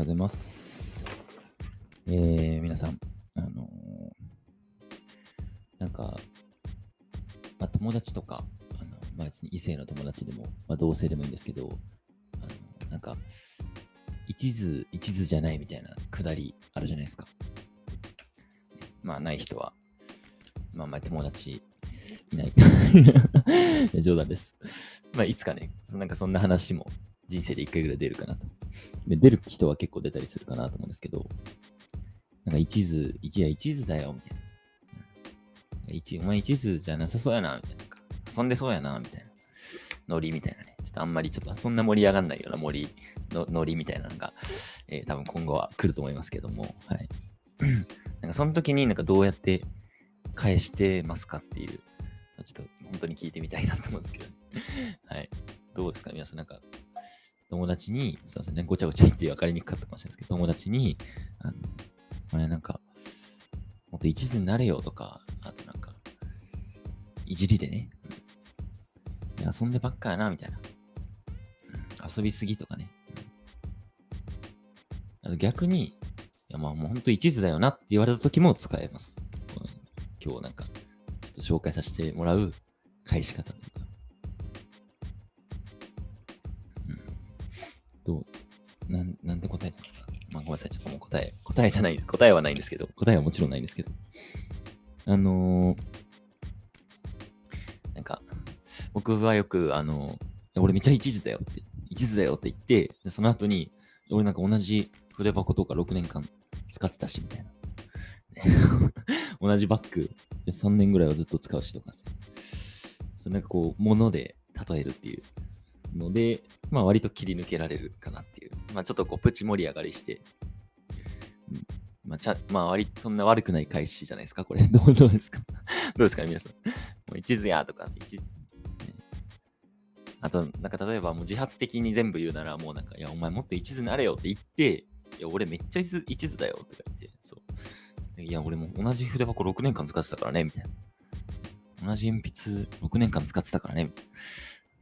ございます。えー、皆さん、あのーなんか、まあ、友達とか、あのまあ、別に異性の友達でも、まあ、同性でもいいんですけど、あのなんか、一途、一途じゃないみたいなくだりあるじゃないですか。まあ、ない人は、まあ、まあ、友達いない。冗談です。まあ、いつかね、なんかそんな話も人生で一回ぐらい出るかなと。で、出る人は結構出たりするかなと思うんですけど、なんか一途、一夜一途だよ、みたいな。一お前一途じゃなさそうやな、みたいな。遊んでそうやな、みたいな。ノリみたいなね。ちょっとあんまりちょっとそんな盛り上がんないような森のノリみたいなのが、えー多分今後は来ると思いますけども、はい。なんかその時になんかどうやって返してますかっていう、ちょっと本当に聞いてみたいなと思うんですけど、はい。どうですか皆さんなんか、友達に、すいませんね、ごちゃごちゃ言って分かりにくかったかもしれないですけど、友達に、あの、お前なんか、もっと一途になれよとか、あとなんか、いじりでね、遊んでばっかやな、みたいな。遊びすぎとかね。あと逆に、いやまあもう本当一途だよなって言われた時も使えます。今日なんか、ちょっと紹介させてもらう返し方とどうなん、なんて答えたんですか？まあごめんなさい。ちょっともう答え、答えじゃない、答えはないんですけど、答えはもちろんないんですけど。あのーなんか、僕はよく、あのー俺めっちゃ一途だよって、一途だよって言って、でその後に、俺なんか同じ筆箱とか6年間使ってたし、みたいな。同じバッグ3年ぐらいはずっと使うしとかさ。それなんかこう、物で例えるっていうので、まあ割と切り抜けられるかなっていう。まあちょっとこう、プチ盛り上がりして、まあちゃ、まあ割そんな悪くない返しじゃないですか、これ。どうどうですか？どうですか、ね皆さん？もう一途やとか、一、あと、なんか例えばもう自発的に全部言うなら、もうなんか、いや、お前もっと一途になれよって言って、いや、俺めっちゃ一途一途だよとか言って、そう。いや、俺も同じ筆箱6年間使ってたからね、みたいな。同じ鉛筆6年間使ってたからね、みたいな。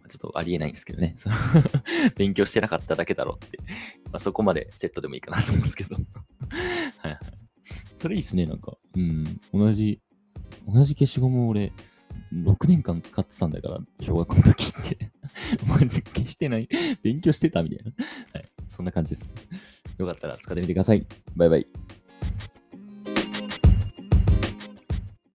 ちょっとありえないんですけどね。その 勉強してなかっただけだろうって。まあ、そこまでセットでもいいかなと思うんですけど。はいはい。それいいっすね、なんか。うん。同じ、同じ消しゴム俺、6年間使ってたんだから、小学校の時って。マジ消してない。勉強してたみたいな。はい。そんな感じです。よかったら使ってみてください。バイバイ。